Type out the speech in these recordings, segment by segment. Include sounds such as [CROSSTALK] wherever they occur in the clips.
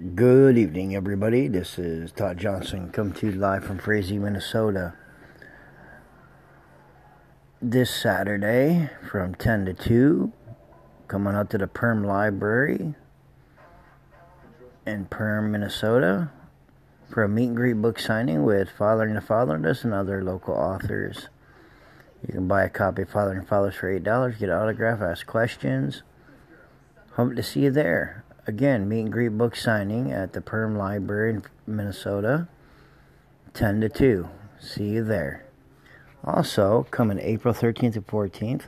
Good evening, everybody. This is Todd Johnson, come to you live from Frazee, Minnesota. This Saturday from 10 to 2, coming out to the Perham Library in Perham, Minnesota for a meet and greet book signing with Fathering the Fatherless and and other local authors. You can buy a copy of the Fatherless for $8, get an autograph, ask questions. Hope to see you there. Again, meet and greet book signing at the Perham Library in Minnesota, 10 to 2. See you there. Also, coming April 13th and 14th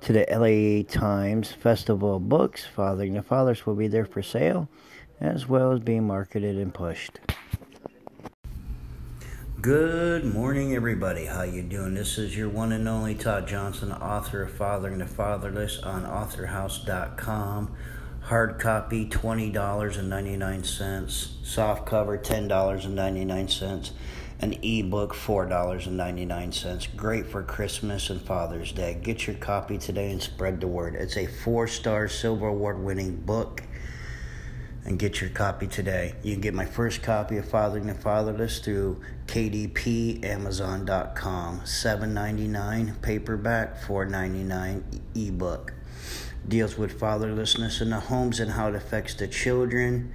to the LA Times Festival of Books, Fathering the Fathers will be there for sale, as well as being marketed and pushed. Good morning, everybody. How you doing? This is your one and only Todd Johnson, author of Fathering the Fatherless on AuthorHouse.com. Hard copy $20.99, soft cover $10.99, an ebook $4.99. Great for Christmas and Father's Day. Get your copy today and spread the word. It's a four star Silver Award winning book and get your copy today. You can get my first copy of Fathering the Fatherless through kdpamazon.com. $7.99 paperback, $4.99 ebook. Deals with fatherlessness in the homes and how it affects the children.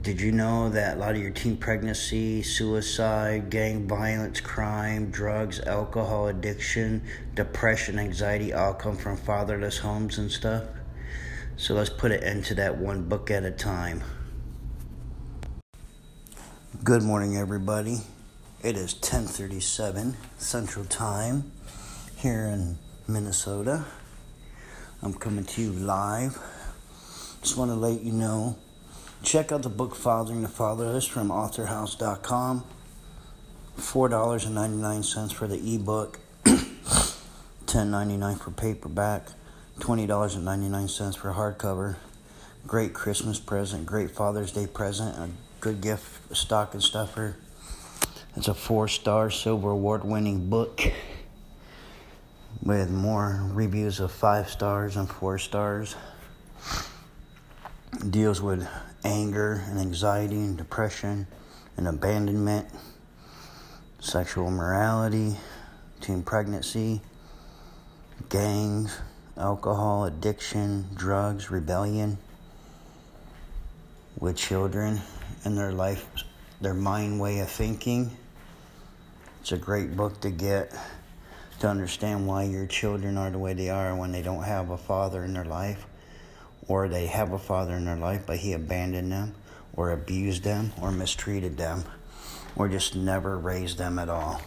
Did you know that a lot of your teen pregnancy, suicide, gang violence, crime, drugs, alcohol addiction, depression, anxiety all come from fatherless homes and stuff? So let's put it into that one book at a time. Good morning everybody. It is 10:37 Central Time here in Minnesota. I'm coming to you live. Just want to let you know check out the book Fathering the Fatherless from authorhouse.com. $4.99 for the ebook, [COUGHS] $10.99 for paperback. $20.99 for hardcover. Great Christmas present, great Father's Day present, a good gift, a stocking stuffer. It's a four star silver award winning book with more reviews of five stars and four stars. deals with anger and anxiety and depression and abandonment, sexual morality, teen pregnancy, gangs alcohol, addiction, drugs, rebellion with children and their life, their mind way of thinking. It's a great book to get to understand why your children are the way they are when they don't have a father in their life, or they have a father in their life but he abandoned them, or abused them, or mistreated them, or just never raised them at all.